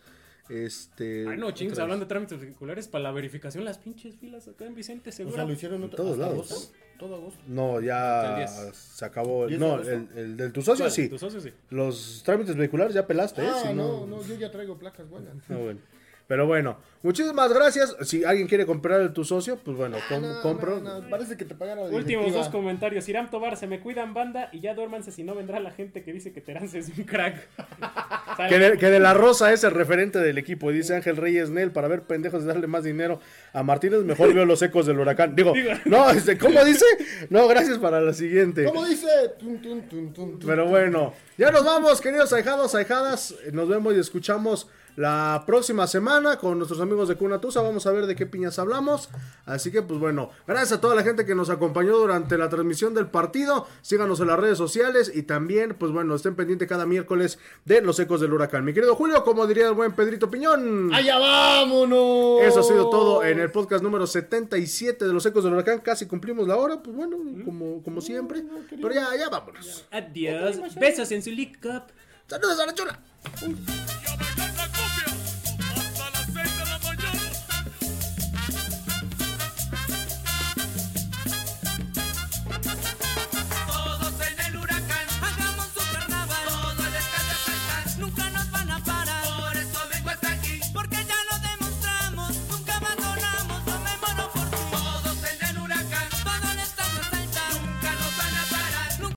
Este, Ay, no, chingos, otra hablando de trámites vehiculares, para la verificación, las pinches filas acá en Vicente O Segura. sea, lo hicieron En todos lados. agosto. Todo agosto. No, ya el 10. se acabó. el- ¿10 no, el, el del tu socio sí. Tu socio sí. Los trámites vehiculares ya pelaste, ¿eh? Ah, Si no, no, yo ya traigo placas buenas. Ah, bueno. Pero bueno, muchísimas gracias. Si alguien quiere comprar el tu socio, pues bueno, com- Ah, no, compro. no, no, Parece que te pagaron la Últimos directiva. dos comentarios. Irán Tobar, se me cuidan banda y ya duérmanse si no vendrá la gente que dice que Terence es un crack. Que de, que de la Rosa es el referente del equipo, dice Ángel Reyes Nel, para ver pendejos de darle más dinero a Martínez, mejor veo los ecos del huracán. Digo, no, este, ¿cómo dice? No, gracias para la siguiente. ¿Cómo dice? Tun, tun, tun, tun, tun. Pero bueno, ya nos vamos, queridos ahijados, ahijadas. Nos vemos y escuchamos la próxima semana con nuestros amigos de Cuna Tusa. Vamos a ver de qué piñas hablamos. Así que, pues bueno, gracias a toda la gente que nos acompañó durante la transmisión del partido. Síganos en las redes sociales y también, pues bueno, estén pendientes cada miércoles de los ecos del huracán. Mi querido Julio, como diría el buen Pedrito Piñón. ¡Allá vámonos! Eso ha sido todo en el podcast número 77 de los ecos del huracán. Casi cumplimos la hora, pues bueno, como, como siempre. Pero ya, ya vámonos. Adiós. Besos en su league cup. Saludos a la chula.